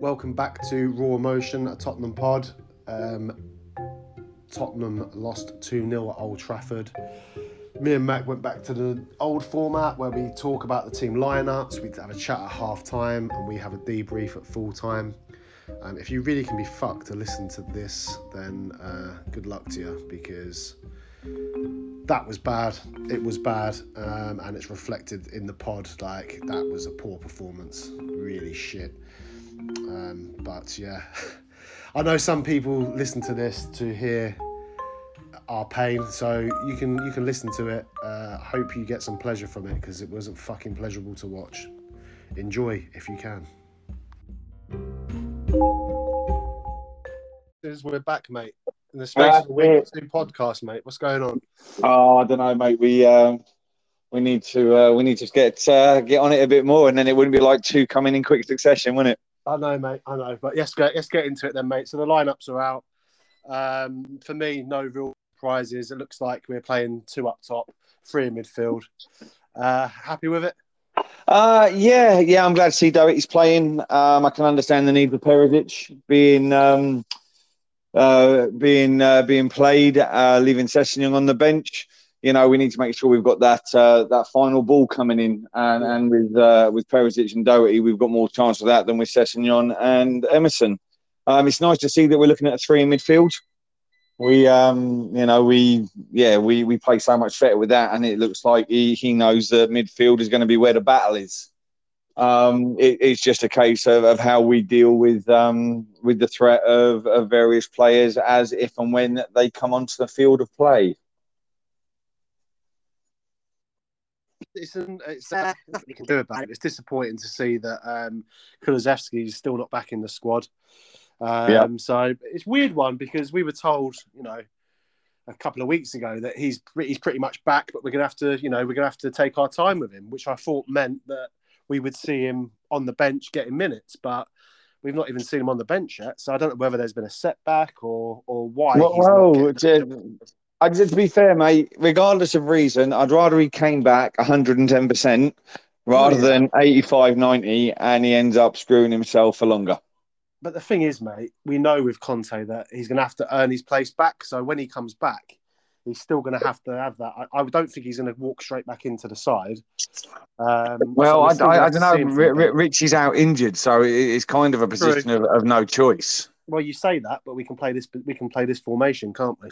Welcome back to Raw Emotion at Tottenham Pod. Um, Tottenham lost 2 0 at Old Trafford. Me and Mac went back to the old format where we talk about the team lineups, we have a chat at half time, and we have a debrief at full time. Um, if you really can be fucked to listen to this, then uh, good luck to you because that was bad. It was bad, um, and it's reflected in the pod. Like that was a poor performance, really shit. Um, but yeah, I know some people listen to this to hear our pain, so you can you can listen to it. Uh, hope you get some pleasure from it because it wasn't fucking pleasurable to watch. Enjoy if you can. We're back, mate. In the space of a week or two podcast, mate. What's going on? Oh, I don't know, mate. We um, we need to uh, we need to get uh, get on it a bit more, and then it wouldn't be like two coming in quick succession, wouldn't it? I know, mate. I know, but let's get let's get into it then, mate. So the lineups are out. Um, for me, no real prizes. It looks like we're playing two up top, three in midfield. Uh, happy with it? Uh, yeah, yeah. I'm glad to see Doherty's playing. Um, I can understand the need for Perisic being um, uh, being uh, being played, uh, leaving Sessegnon on the bench. You know, we need to make sure we've got that uh, that final ball coming in, and and with uh, with Perisic and Doherty, we've got more chance of that than with Sessegnon and Emerson. Um, it's nice to see that we're looking at a three in midfield. We, um, you know, we, yeah, we we play so much better with that, and it looks like he, he knows that midfield is going to be where the battle is. Um, it, it's just a case of, of how we deal with um, with the threat of, of various players as if and when they come onto the field of play. It's, it's uh, nothing you can do about it. It's disappointing to see that um, Kulusevski is still not back in the squad. Um, yeah. So it's weird one because we were told, you know, a couple of weeks ago that he's he's pretty much back, but we're gonna have to, you know, we're gonna have to take our time with him, which I thought meant that we would see him on the bench getting minutes, but we've not even seen him on the bench yet. So I don't know whether there's been a setback or or why. Well, well to, I, to be fair, mate, regardless of reason, I'd rather he came back 110 percent rather yeah. than 85, 90, and he ends up screwing himself for longer but the thing is, mate, we know with Conte that he's going to have to earn his place back. So when he comes back, he's still going to have to have that. I, I don't think he's going to walk straight back into the side. Um, well, so I, I, I don't know. R- Richie's out injured, so it's kind of a position of, of, no choice. Well, you say that, but we can play this. We can play this formation, can't we?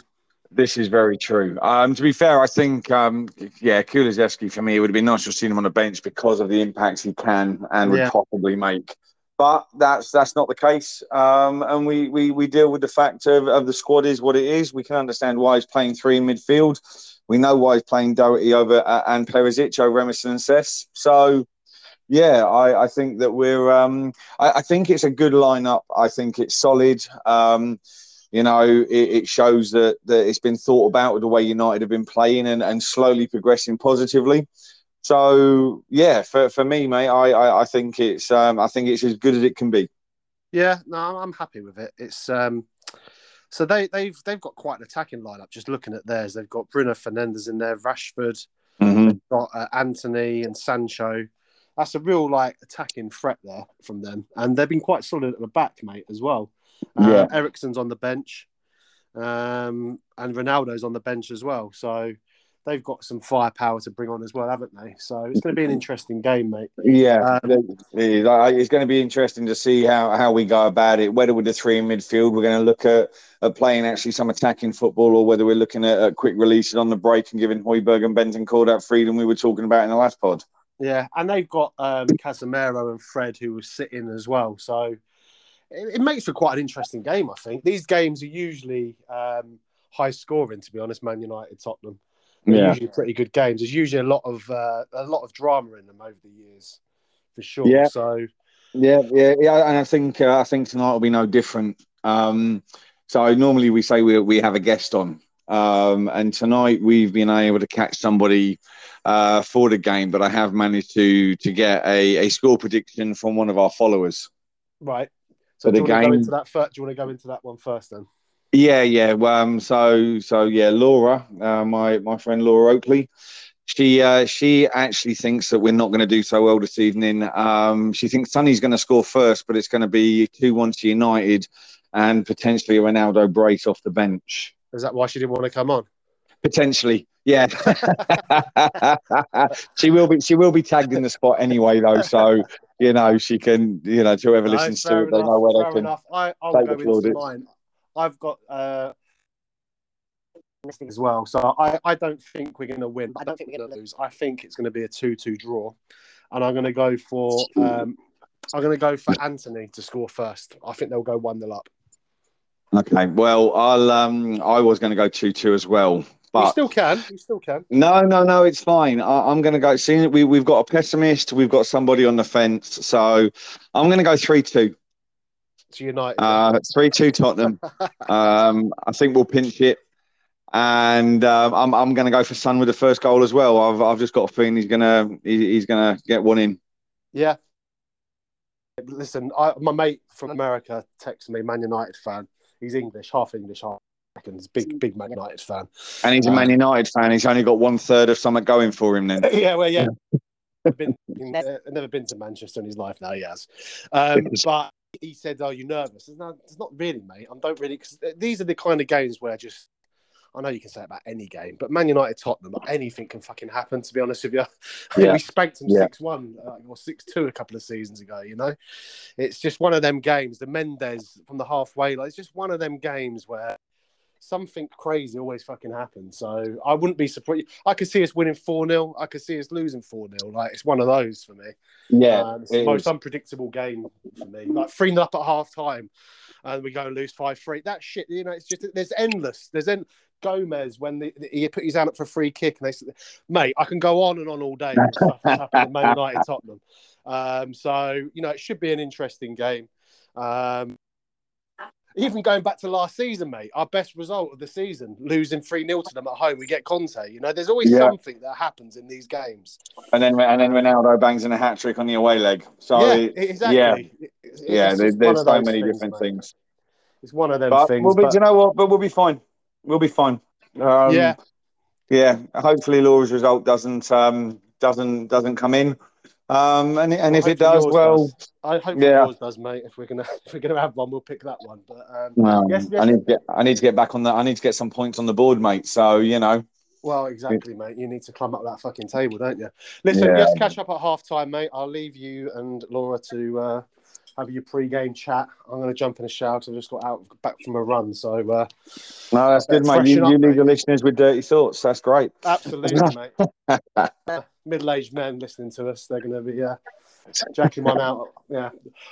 This is very true. Um, to be fair, I think, um, yeah, Kulusevski for me, it would have been nice to have seen him on the bench because of the impacts he can and would possibly make but that's that's not the case. Um, and we, we we deal with the fact of, of the squad is what it is. We can understand why he's playing three in midfield. We know why he's playing Doherty over uh, and Perisic over Emerson and Cess. So, yeah, I, I think that we're. Um, I, I, think it's a good lineup. I think it's solid. Um, you know, it, it, shows that, that it's been thought about with the way United have been playing and, and slowly progressing positively. So yeah, for, for me, mate, I, I, I think it's um, I think it's as good as it can be. Yeah, no, I'm happy with it. It's um, so they they've they've got quite an attacking lineup. Just looking at theirs, they've got Bruno Fernandes in there, Rashford, mm-hmm. they've got uh, Antony and Sancho. That's a real like attacking threat there from them, and they've been quite solid at the back, mate, as well. Uh, yeah, Eriksen's on the bench, um, and Ronaldo's on the bench as well. So they've got some firepower to bring on as well, haven't they? So it's going to be an interesting game, mate. Yeah, um, it's going to be interesting to see how, how we go about it. Whether with the three in midfield, we're going to look at, at playing actually some attacking football, or whether we're looking at, at quick releases on the break and giving Højbjerg and Bentancur that freedom we were talking about in the last pod. Yeah, and they've got um, Casemiro and Fred who were sitting as well. So it, it, makes for quite an interesting game, I think. These games are usually um, high scoring, to be honest, Man United, Tottenham. They're yeah. usually pretty good games. There's usually a lot of uh, a lot of drama in them over the years, for sure. Yeah. So. Yeah, yeah, yeah, and I think uh, I think tonight will be no different. Um, so normally we say we we have a guest on, um, and tonight we've been able to catch somebody uh, for the game, but I have managed to to get a, a score prediction from one of our followers. Right. So do the game. Go into that first, do you want to go into that one first then? Yeah, yeah. Um, so, so yeah, Laura, uh, my my friend Laura Oakley, she uh, she actually thinks that we're not going to do so well this evening. Um, she thinks Sonny's going to score first, but it's going to be two one to United, and potentially a Ronaldo brace off the bench. Is that why she didn't want to come on? Potentially, yeah. she will be. She will be tagged in the spot anyway, though. So you know she can. You know, to whoever No, listens to fair it, they know where they can. enough. I, I'll take go the into plaudits. mine. I've got uh, as well, so I, I don't think we're going to win. I don't think we're going to lose. I think it's going to be a two-two draw, and I'm going to go for um, I'm going to go for Antony to score first. I think they'll go one 0 up. Okay. Well, I'll. Um, I was going to go two two as well, you but still can. You still can. No, no, no, it's fine. I, I'm going to go. See, we, we've got a pessimist, we've got somebody on the fence. So I'm going to go 3 2. To United. Uh, 3 2 Tottenham. um, I think we'll pinch it. And um, I'm, I'm going to go for Son with the first goal as well. I've, I've just got a feeling he's going to he, he's going to get one in. Yeah. Listen, I, my mate from America texted me, Man United fan. He's English, half English, half American. Big, big Man United fan. And he's a Man United fan. He's only got one third of something going for him then. yeah, well, yeah. been, uh, never been to Manchester in his life. Now he has. Um, but he said, "Are you nervous?" I said, No, it's not really, mate. I don't really. Because these are the kind of games where just. I know you can say it about any game, but Man United, Tottenham, anything can fucking happen. To be honest with you, Yeah. we spanked them Yeah. six one uh, or six two a couple of seasons ago. You know, it's just one of them games. The Mendes from the halfway line. It's just one of them games where something crazy always fucking happens. So I wouldn't be surprised. I could see us winning 4 0. I could see us losing 4 0. Like, it's one of those for me. Yeah. Um, it's the most is. unpredictable game for me. Like, 3 0 up at half time and we go and lose 5 3. That shit, you know, it's just, there's endless. There's en- Gomes when the, the- he put his hand up for a free kick and they said, mate, I can go on and on all day stuff that's happened Man United Tottenham. Um, so, you know, it should be an interesting game. Um, even going back to last season, mate, our best result of the season, losing 3 0 to them at home, we get Conte. You know, there's always Yeah. something that happens in these games. And then and then Ronaldo bangs in a hat trick on the away leg. So yeah, exactly. yeah. It's yeah, just there, there's so many things, different mate. things. It's one of them But things. we'll be, but- you know what? But we'll be fine. We'll be fine. Um, yeah, yeah. Hopefully, Laura's result doesn't um, doesn't doesn't come in. Um, and and if it does, well, does. I hope yeah. yours does, mate. If we're gonna if we're gonna have one, we'll pick that one. But um, um, yes, yes. I need to get I need to get back on that. I need to get some points on the board, mate. So you know, well, exactly, mate. You need to climb up that fucking table, don't you? Listen, Yeah. let's catch up at half time, mate. I'll leave you and Laura to uh, have your pre-game chat. I'm gonna jump in a shower because I've just got out back from a run. So uh, no, that's good, mate. You, up, you leave mate. the listeners with dirty thoughts. That's great. absolutely, mate. Middle-aged men listening to us, they're gonna be uh, jacking one out. Yeah.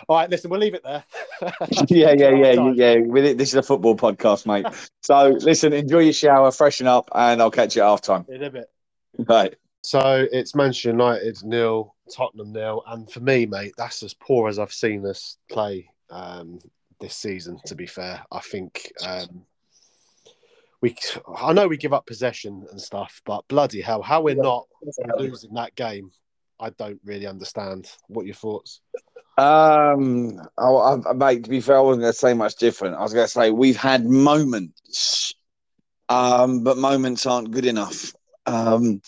All right, listen, we'll leave it there. yeah, yeah, yeah, Time. yeah. With it, this is a football podcast, mate. So listen, enjoy your shower, freshen up, and I'll catch you at half time. In a bit. Right. So it's Manchester United nil, Tottenham nil, and for me, mate, that's as poor as I've seen us play um, this season. To be fair, I think um, we. I know we give up possession and stuff, but bloody hell, how we're not losing that game, I don't really understand. What are your thoughts? Um, I, I- mate, to be fair, I wasn't going to say much different. I was going to say we've had moments, um, but moments aren't good enough. Um,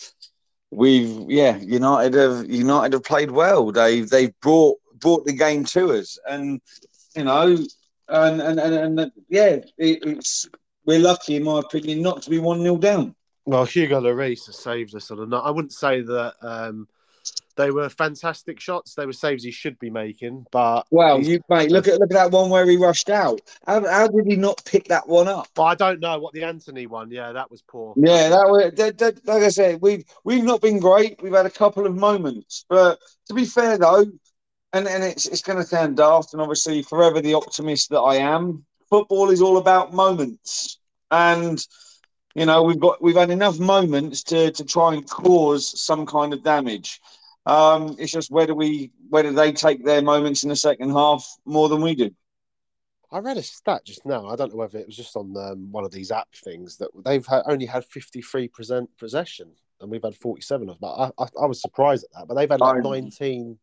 we've, yeah, United have United have played well. They they've brought brought the game to us, and you know, and and and, and yeah, it, it's we're lucky, in my opinion, not to be one 0 down. Well, Hugo Lloris has saved us on a night. I wouldn't say that um, they were fantastic shots. They were saves he should be making, but Well, you mate, look at look at that one where he rushed out. How, how did he not pick that one up? but I don't know what the Antony one. Yeah, that was poor. Yeah, that was that, that, like I said, we've we've not been great. We've had a couple of moments, but to be fair though, and and it's it's going to sound daft, and obviously forever the optimist that I am. Football is all about moments, and you know we've got we've had enough moments to to try and cause some kind of damage. Um, it's just whether we whether they take their moments in the second half more than we do. I read a stat just now. I don't know whether it was just on um, one of these app things that they've had, only had fifty three percent possession, and we've had forty seven of them. I, I, I was surprised at that, but they've had like Oh. 19,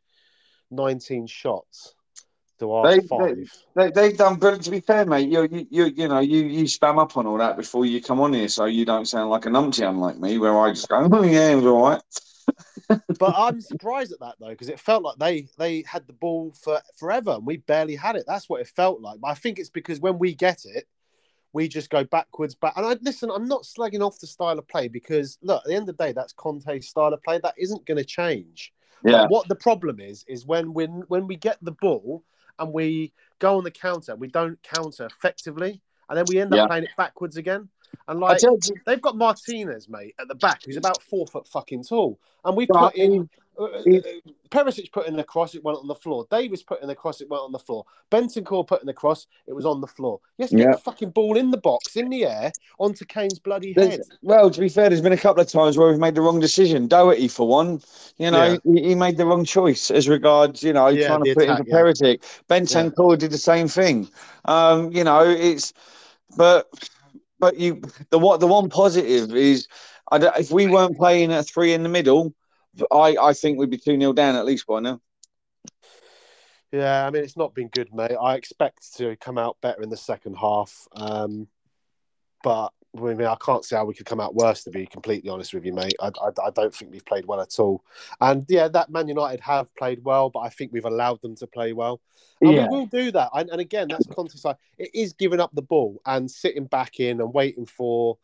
19 shots. To our They- five. They, they've done brilliant. To be fair, mate, you, you you you know you you spam up on all that before you come on here, so you don't sound like a numpty unlike me, where I just go, oh yeah, it was all right. but I'm surprised at that though because it felt like they they had the ball for forever and we barely had it. That's what it felt like. But I think it's because when we get it, we just go backwards. Back and I listen. I'm not slagging off the style of play because look, at the end of the day, that's Conte's style of play. That isn't going to change. Yeah, But what the problem is is when when when we get the ball and we go on the counter, we don't counter effectively, and then we end up Yeah. playing it backwards again. And like you, they've got Martinez, mate, at the back, who's about four foot fucking tall, and we put in. Uh, he- Perisic put in the cross, it went on the floor. Davies put in the cross, it went on the floor. Bentancur put in the cross, it was on the floor. Yes, get Yeah. the fucking ball in the box, in the air, onto Kane's bloody head. There's- well, to be fair, there's been a couple of times where we've made the wrong decision. Doherty, for one, you know, he, he made the wrong choice as regards, you know, Yeah, trying to put attack, into yeah. Perisic. Bentancur did the same thing. Um, you know, it's but but you the what the one positive is, I don't, if we weren't playing at three in the middle, I I think we'd be two 0 down at least by now. Yeah, I mean, it's not been good, mate. I expect to come out better in the second half. Um, but I mean, I can't see how we could come out worse, to be completely honest with you, mate. I, I, I don't think we've played well at all. And yeah, that Man United have played well, but I think we've allowed them to play well. And Yeah. we will do that. And, and again, that's Conte's side. It is giving up the ball and sitting back in and waiting for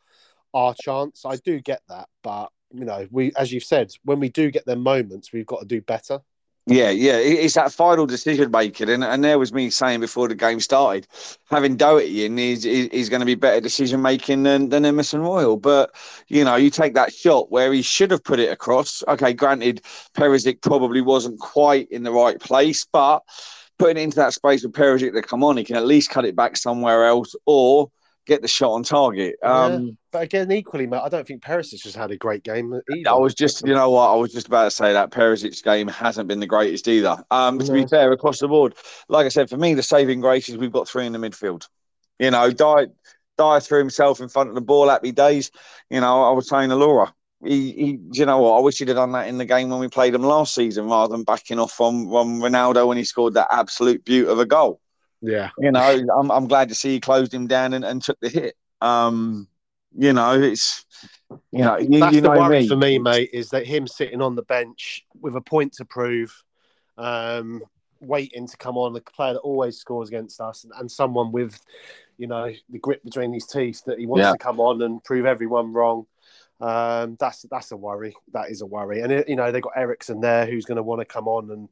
our chance. I do get that. But, you know, we, as you've said, when we do get them moments, we've got to do better. Yeah, yeah, it's that final decision making, and, and there was me saying before the game started, having Doherty in is, is going to be better decision making than than Emerson Royal. But you know, you take that shot where he should have put it across. Okay, granted, Perisic probably wasn't quite in the right place, but putting it into that space with Perisic to come on, he can at least cut it back somewhere else or get the shot on target. Um, But again, equally, mate, I don't think Perisic has had a great game either. I was just, you know what, I was just about to say that Perisic's game hasn't been the greatest either. Um, to be fair, across the board, like I said, for me, the saving grace is we've got three in the midfield. You know, Dier, Dier threw himself in front of the ball happy days. You know, I was saying to Laura, he, he, you know what, I wish he'd have done that in the game when we played him last season rather than backing off from, from Ronaldo when he scored that absolute beaut of a goal. Yeah. You know, I'm, I'm glad to see he closed him down and, and took the hit. Um, you know, it's, you know, you, That's you the worry me. for me, mate, is that him sitting on the bench with a point to prove, um, waiting to come on, the player that always scores against us, and, and someone with, you know, the grit between his teeth that he wants Yeah. to come on and prove everyone wrong. Um, that's that's a worry. That is a worry. And it, you know they got Eriksen there, who's going to want to come on, and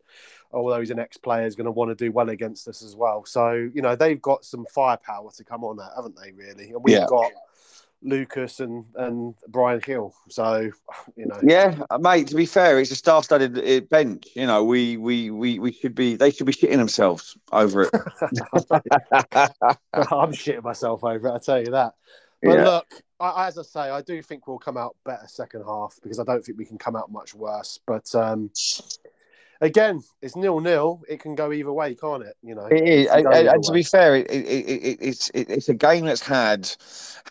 although he's an ex-player, is going to want to do well against us as well. So you know they've got some firepower to come on at, haven't they? Really, and we've Yeah. got Lucas and and Bryan Gil. So you know, Yeah, mate. To be fair, it's a star-studded uh, bench. You know, we we we we should be. They should be shitting themselves over it. I'm shitting myself over it. I tell you that. But yeah, look, I, as I say, I do think we'll come out better second half because I don't think we can come out much worse. But um, again, it's nil nil. It can go either way, can't it? You know, it is. It And, and- to be fair, it, it, it, it, it's it, it's a game that's had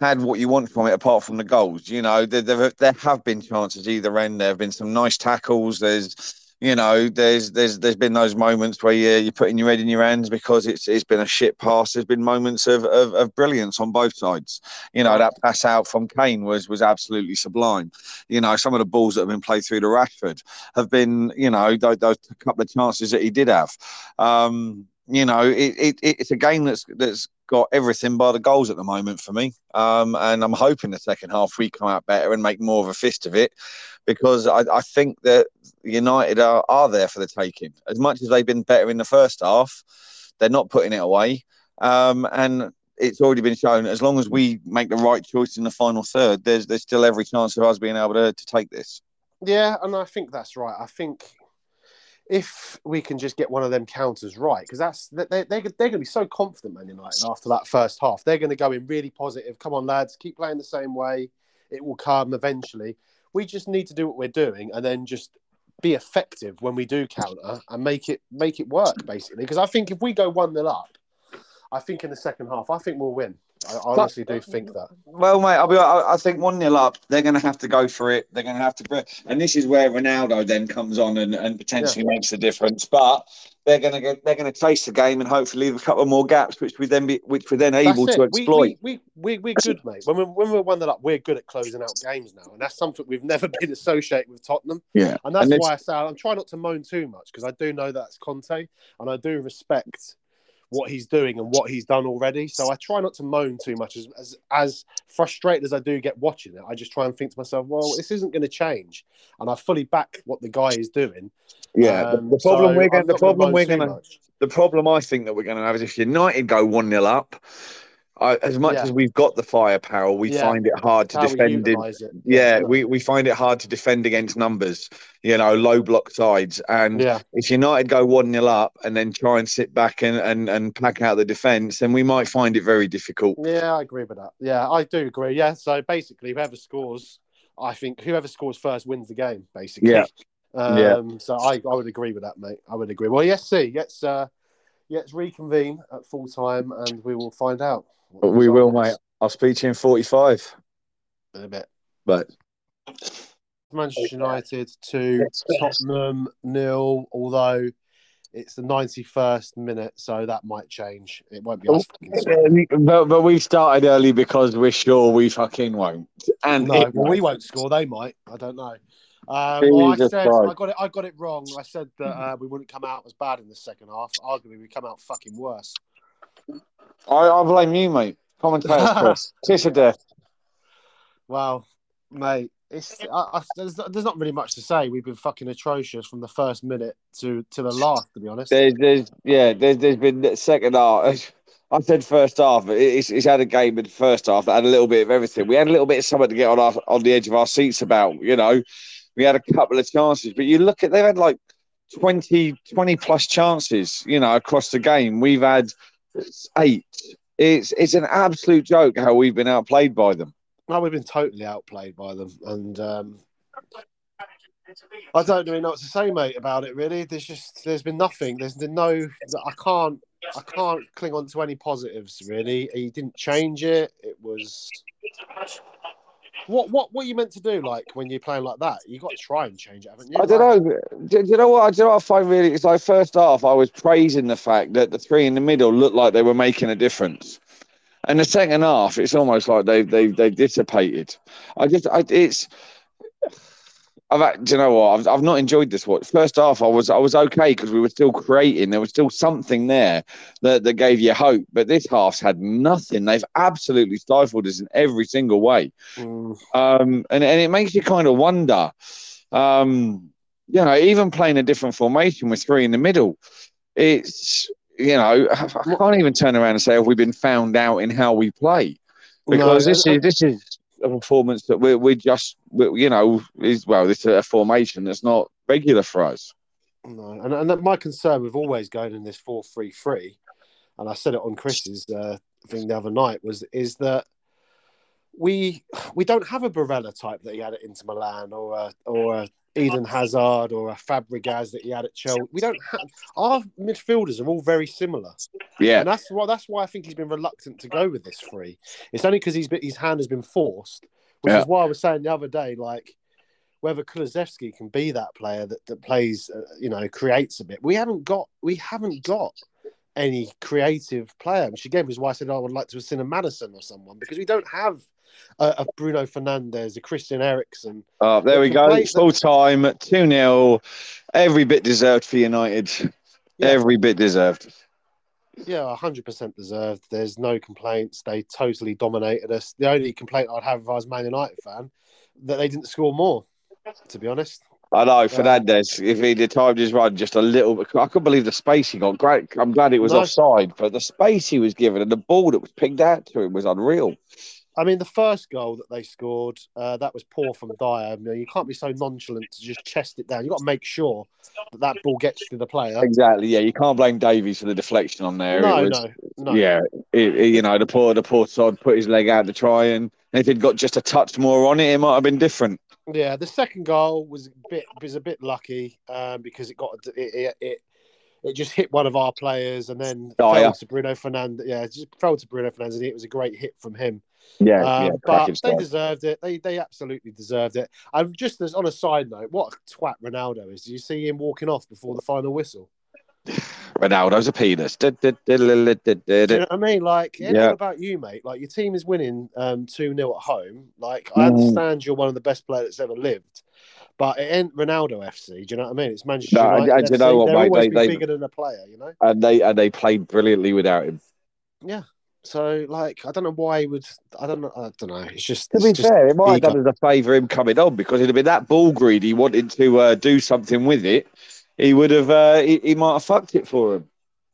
had what you want from it, apart from the goals. You know, there there, there have been chances either end. There have been some nice tackles. There's you know, there's there's there's been those moments where you you're putting your head in your hands because it's it's been a shit pass. There's been moments of, of, of brilliance on both sides. You know, that pass out from Kane was was absolutely sublime. You know, some of the balls that have been played through to Rashford have been, you know, those, those couple of chances that he did have. Um, you know, it, it it's a game that's that's got everything by the goals at the moment for me. Um, and I'm hoping the second half we come out better and make more of a fist of it because I, I think that United are, are there for the taking. As much as they've been better in the first half, they're not putting it away. Um, and it's already been shown as long as we make the right choice in the final third, there's there's still every chance of us being able to, to take this. Yeah, and I think that's right. I think if we can just get one of them counters right, because that's they they they're, they're going to be so confident, Man United, after that first half. They're going to go in really positive. Come on, lads, keep playing the same way. It will come eventually. We just need to do what we're doing, and then just be effective when we do counter and make it make it work, basically. Because I think if we go one 0 up, I think in the second half, I think we'll win. I honestly do think that. Well, mate, I'll be. I, I think one nil up. They're going to have to go for it. They're going to have to, and this is where Ronaldo then comes on and, and potentially yeah. makes a difference. But they're going to get, they're going to chase the game and hopefully leave a couple more gaps, which we then be, which we're then able to exploit. We, we, we, we, are good, mate. When we're, when we're one that up, we're good at closing out games now, and that's something we've never been associated with Tottenham. Yeah, and that's and why I say I'm trying not to moan too much because I do know that's Conte, and I do respect what he's doing and what he's done already. So I try not to moan too much. As as, as frustrated as I do get watching it, I just try and think to myself, well, this isn't going to change, and I fully back what the guy is doing. Yeah, um, the, the, problem so we're going, the problem we're going to, the problem I think that we're going to have is if United go one 0 up, I, as much yeah. as we've got the firepower, we yeah. find it hard to defend. It. it. Yeah, yeah, we, we find it hard to defend against numbers, you know, low block sides. And if United go 1 0 up and then try and sit back and, and, and pack out the defence, then we might find it very difficult. Yeah, I agree with that. Yeah, I do agree. Yeah, so basically, whoever scores, I think whoever scores first wins the game, basically. Yeah. Um, yeah. So I, I would agree with that, mate. I would agree. Well, yes, see, let's, uh, let's reconvene at full time and we will find out. We will, mate. I'll speak to you in 45. In a bit. But Manchester United to Tottenham nil, although it's the 91st minute, so that might change. It won't be us. But, but we started early because we're sure we fucking won't. And no, well, we won't score. They might. I don't know. Um, well, I said I got it. I got it wrong. I said that uh, we wouldn't come out as bad in the second half. Arguably, we come out fucking worse. I, I blame you, mate. Commentator Chris. Kiss of death. Well, mate, it's I, I, there's, there's not really much to say. We've been fucking atrocious from the first minute to to the last, to be honest. There's, there's yeah, there's, there's been second half. I said first half, it's, it's had a game in the first half that had a little bit of everything. We had a little bit of something to get on our, on the edge of our seats about, you know. We had a couple of chances, but you look at they've had like 20, 20 plus chances, you know, across the game. We've had eight. It's it's an absolute joke how we've been outplayed by them. No, we've been totally outplayed by them, and um, I don't really know what to say, mate, about it. Really, there's just there's been nothing. There's no. I can't I can't cling on to any positives. Really, he didn't change it. It was what what what you meant to do? Like when you're playing like that, you got to try and change it, haven't you? I don't know. Do, do you know what? I do you know what I find really? It's like first half, I was praising the fact that the three in the middle looked like they were making a difference, and the second half, it's almost like they they they dissipated. I just, I, it's I've, do you know what? I've, I've not enjoyed this watch. First half, I was I was okay because we were still creating. There was still something there that, that gave you hope. But this half's had nothing. They've absolutely stifled us in every single way. Mm. Um, and, and it makes you kind of wonder. Um, you know, even playing a different formation with three in the middle, it's you know, I can't even turn around and say, have we been found out in how we play? Because no, this is this is a performance that we're, we just, we, you know, is well, this is a formation that's not regular for us. No, and, and my concern with always going in this 4 3 3, and I said it on Chris's uh, thing the other night, was is that we we don't have a Barella type that he had at Inter Milan or a, or a Eden Hazard or a Fabregas that he had at Chelsea. We don't have our midfielders are all very similar. Yeah, and that's why that's why I think he's been reluctant to go with this three. It's only because he's been, his hand has been forced, which yeah. is why I was saying the other day, like whether Kulusevski can be that player that that plays, uh, you know, creates a bit. We haven't got we haven't got any creative player. Which again was why I said oh, I would like to have seen a Maddison or someone because we don't have Uh, a, Bruno Fernandes, a Christian Eriksen. Oh, there we go. Full time, 2 0. Every bit deserved for United. Yeah. Every bit deserved. Yeah, 100% deserved. There's no complaints. They totally dominated us. The only complaint I'd have if I was Man United fan, that they didn't score more, to be honest. I know Fernandes. If he'd timed his run just a little bit, I couldn't believe the space he got. Great. I'm glad it was no. offside, but the space he was given and the ball that was pinged out to him was unreal. I mean, the first goal that they scored, uh, that was poor from Dier. I mean, you can't be so nonchalant to just chest it down. You've got to make sure that that ball gets to the player. Exactly. Yeah, you can't blame Davies for the deflection on there. No, was, no, no. Yeah, it, it, you know, the poor the poor side put his leg out to try, and if he'd got just a touch more on it, it might have been different. Yeah, the second goal was a bit was a bit lucky um, because it got it, it, it it just hit one of our players and then Oh, fell yeah. to Bruno Fernandes. Yeah, it just fell to Bruno Fernandes, and it was a great hit from him. Yeah, Um, yeah, but they deserved it. They they absolutely deserved it. And just as on a side note, what a twat Ronaldo is. Did you see him walking off before the final whistle? Ronaldo's a penis. Do you know what I mean? Like, yeah, Yeah. what about you, mate? Like, your team is winning um, 2 0 at home. Like, I Mhm. understand you're one of the best players that's ever lived, but it ain't Ronaldo FC. Do you know what I mean? It's Manchester No, United. I- do you know what, They'll mate? They- they- bigger than a player, you know? And they and they played brilliantly without him. So, like, I don't know why he would. I don't know. I don't know. It's just. To it's be just fair, it might have done us a favour him coming on because he'd have been that ball greedy, wanting to uh, do something with it. He would have. Uh, he, he might have fucked it for him.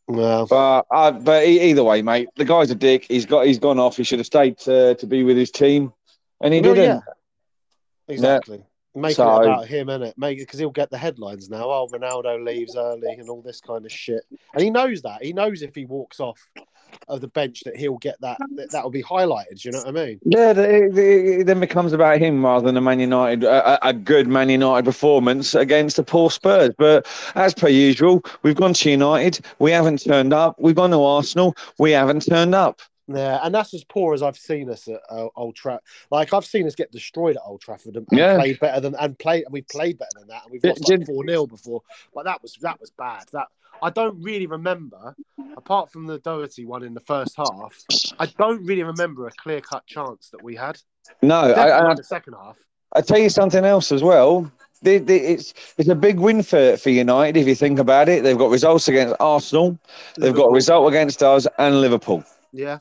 Well, But uh, but either way, mate, the guy's a dick. He's got. He's gone off. He should have stayed to, to be with his team, and he well, didn't. yeah. Exactly. Making So- it about him, innit? Make because he'll get the headlines now. Oh, Ronaldo leaves early and all this kind of shit. And he knows that. He knows if he walks off of the bench that he'll get that that that'll be highlighted. You know what I mean? Yeah, the- the- it then becomes about him rather than a Man United, a, a- a good Man United performance against the poor Spurs. But as per usual, we've gone to United, we haven't turned up. We've gone to Arsenal, we haven't turned up. Yeah, and that's as poor as I've seen us at uh, Old Trafford. Like I've seen us get destroyed at Old Trafford and, and Yeah. played better than and played and we've played better than that and we've Did- lost like did- four 0 before. But that was that was bad. That I don't really remember, apart from the Doherty one in the first half. I don't really remember a clear cut chance that we had. No, I, Definitely I, in the second half. I tell you something else as well. It's it's a big win for, for United if you think about it. They've got results against Arsenal, they've mm. got a result against us and Liverpool. Yeah.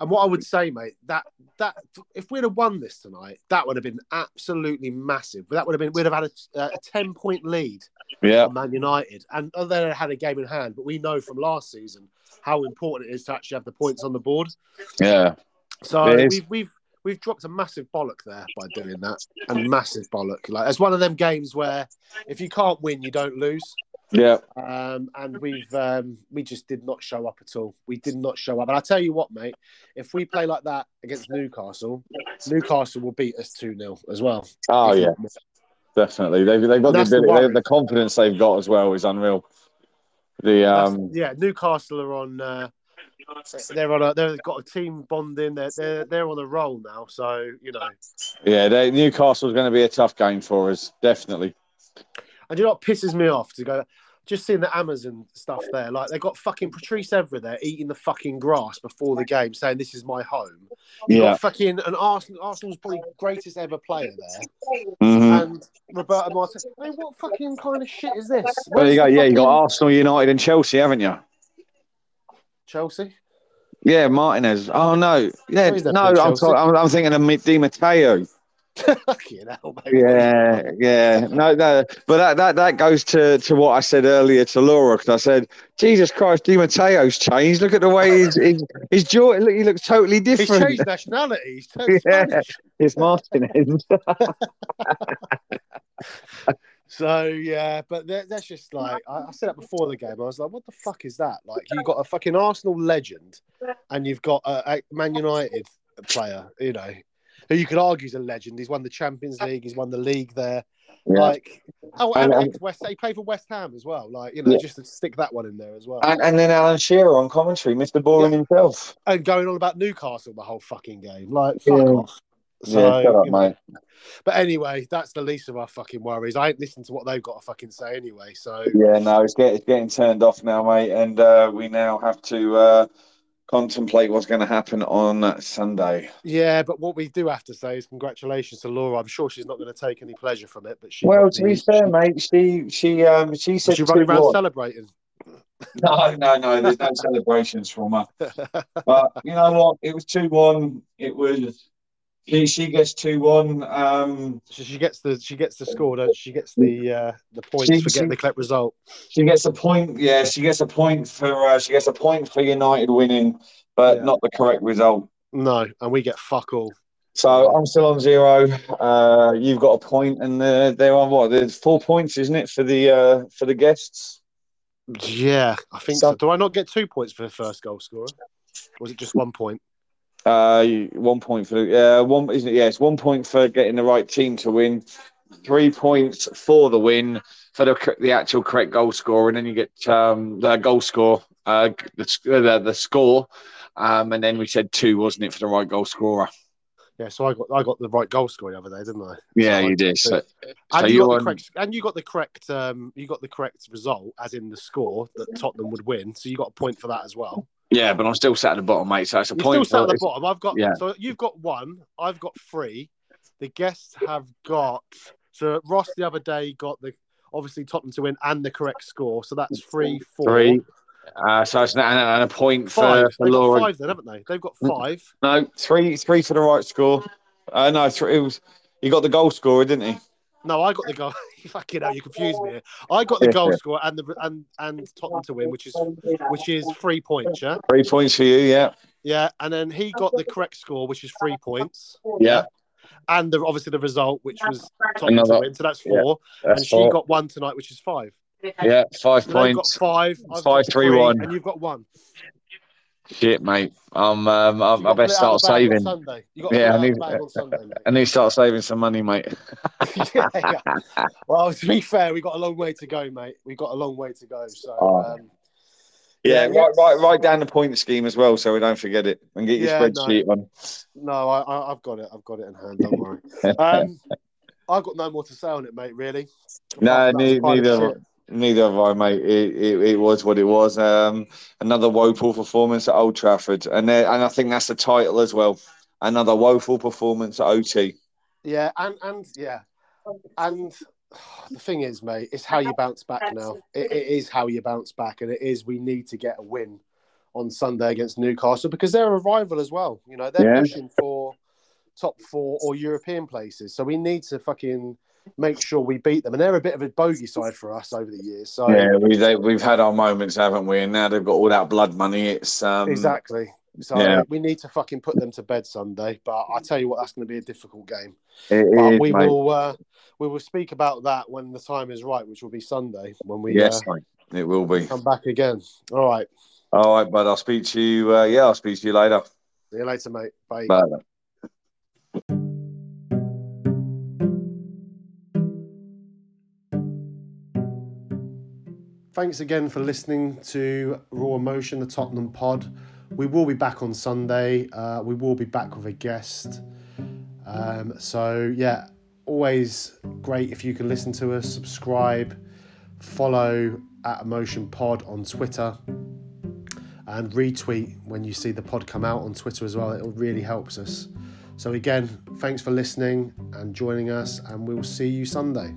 And what I would say, mate, that that if we'd have won this tonight, that would have been absolutely massive. That would have been we'd have had a, a ten point lead Yeah, on Man United, and oh, they had a game in hand. But we know from last season how important it is to actually have the points on the board. yeah. So we've we've we've dropped a massive bollock there by doing that, a massive bollock. Like it's one of them games where if you can't win, you don't lose. Yeah, Um, and we've um, we just did not show up at all. We did not show up. And I tell you what, mate, if we play like that against Newcastle, Newcastle will beat us two 0 as well. oh yeah, definitely. They've, they've got the, the the confidence they've got as well is unreal. The um, yeah, Newcastle are on. Uh, they're on. A, they've got a team bonding. They're they're they're on a roll now. So you know, yeah, they, Newcastle's going to be a tough game for us, definitely. And you know what pisses me off to go. Just seeing the Amazon stuff there, like they got fucking Patrice Evra there eating the fucking grass before the game, saying this is my home. You Yeah, got fucking an Arsenal, Arsenal's probably greatest ever player there. Mhm. and Roberto Martinez. I mean, what fucking kind of shit is this? There you go. Where's the Yeah, you got Arsenal, United, and Chelsea, haven't you? Chelsea. Yeah, Martinez. Oh no, yeah, no. I'm, talk- I'm, I'm thinking of Di Matteo. Fucking hell, mate. Yeah, yeah. No, no. But that, that, that goes to, to what I said earlier to Laura because I said, Jesus Christ, Di Matteo's changed. Look at the way his his, his jaw. He looks totally different. He's changed nationality. He's Yeah. Spanish. It's Martinez. So yeah, but that, that's just like I, I said that before the game. I was like, what the fuck is that? Like you got a fucking Arsenal legend, and you've got a Man United player. You know, who you could argue is a legend. He's won the Champions League. He's won the league there. Yeah. Like, oh, and, And, um, ex West, he played for West Ham as well. Like, you know, Yeah. just to stick that one in there as well. and, and then Alan Shearer on commentary, Mr. Boring himself. and going on about Newcastle the whole fucking game. Like, fuck Yeah. off. So, yeah, shut up, you know, mate. but anyway, that's the least of our fucking worries. I ain't listened to what they've got to fucking say anyway. So, Yeah, no, it's, get, it's getting turned off now, mate, and uh, we now have to uh, contemplate what's going to happen on Sunday. yeah, but what we do have to say is congratulations to Laura. I'm sure she's not going to take any pleasure from it, but she. Well, to be fair, mate, she she um she said she running around celebrating? No, no, no. There's no celebrations from her. But you know what? It was two one. It was she. She gets two one. Um, So she gets the she gets the score, don't she? She gets the uh, the points She- for getting the correct result. she gets a point. Yeah, she gets a point for. Uh, she gets a point for United winning, but Yeah. not the correct result. No, and we get fuck all. So I'm still on zero. Uh, you've got a point, and uh, they're on what? There's four points, isn't it, for the uh, for the guests? Yeah, I think So- so. Do I not get two points for the first goal scorer? Or was it just one point? Uh, one point for uh, one, isn't it? Yeah, it's one point for getting the right team to win, three points for the win for the the actual correct goal score, and then you get um, the goal score, uh, the, the the score, um, and then we said two, wasn't it, for the right goal scorer? Yeah, so I got I got the right goal score the other day, didn't I? Yeah, So you did. So, and you got the on- correct and you got the correct um you got the correct result as in the score that Tottenham would win. So you got a point for that as well. Yeah, but I'm still sat at the bottom, mate. So it's a You're point. still sat at the bottom. I've got yeah. so you've got one. I've got three. The guests have got so Ross the other day got the obviously Tottenham to win and the correct score. So that's three, four, Three. Uh, so it's an, and a point five. for, for Laura. five then, haven't they? They've got five. No, three, three for the right score. Uh, no, three, it was. He got the goal scorer, didn't he? No, I got the goal. Fucking hell, you confused me. Here. I got the Yeah. goal score and the and and Tottenham to win, which is which is three points. Yeah, Three points for you. Yeah, yeah. And then he got the correct score, which is three points. yeah. And the, obviously the result, which was Tottenham to win. So that's yeah, four. That's and she four. got one tonight, which is five. yeah, five So they've got five. I've Five, got three, three, one. and you've got one. Shit, mate. I'm. Um, So I'm, I best to let out start the bag on saving. Sunday. You got to Yeah, I need- the bag on Sunday. I need to start saving some money, mate. yeah, yeah. Well, to be fair, we got a long way to go, mate. We got a long way to go. So, Oh. um, Yeah, Yeah, right, right, write down the point scheme as well, so we don't forget it, and get your no. spreadsheet on. no, I, I, I've got it. I've got it in hand. Don't worry. Um, I've got no more to say on it, mate. Really. No, Apart from that was ne- a neither. Neither have I, mate. It, it, it was what it was. Um, another woeful performance at Old Trafford, and there, and I think that's the title as well. Another woeful performance at OT. Yeah, and and yeah, and the thing is, mate, it's how you bounce back now. It, it is how you bounce back, and it is we need to get a win on Sunday against Newcastle because they're a rival as well. You know, they're Yeah. pushing for top four or European places, so we need to fucking make sure we beat them. And they're a bit of a bogey side for us over the years. So Yeah, we, they, we've had our moments, haven't we? And now they've got all that blood money. It's um, exactly. So Yeah. we need to fucking put them to bed Sunday. But I tell you what, that's going to be a difficult game. It is, we mate. will uh, we will speak about that when the time is right, which will be Sunday when we Yes, uh. It will be. come back again. All right. All right, but I'll speak to you. Uh, yeah, I'll speak to you later. See you later, mate. Bye. Bye. Thanks again for listening to Raw Emotion, the Tottenham pod. We will be back on Sunday. Uh, we will be back with a guest. Um, so, yeah, always great if you can listen to us, subscribe, follow at Emotion Pod on Twitter, and retweet when you see the pod come out on Twitter as well. It really helps us. So, again, thanks for listening and joining us, and we'll see you Sunday.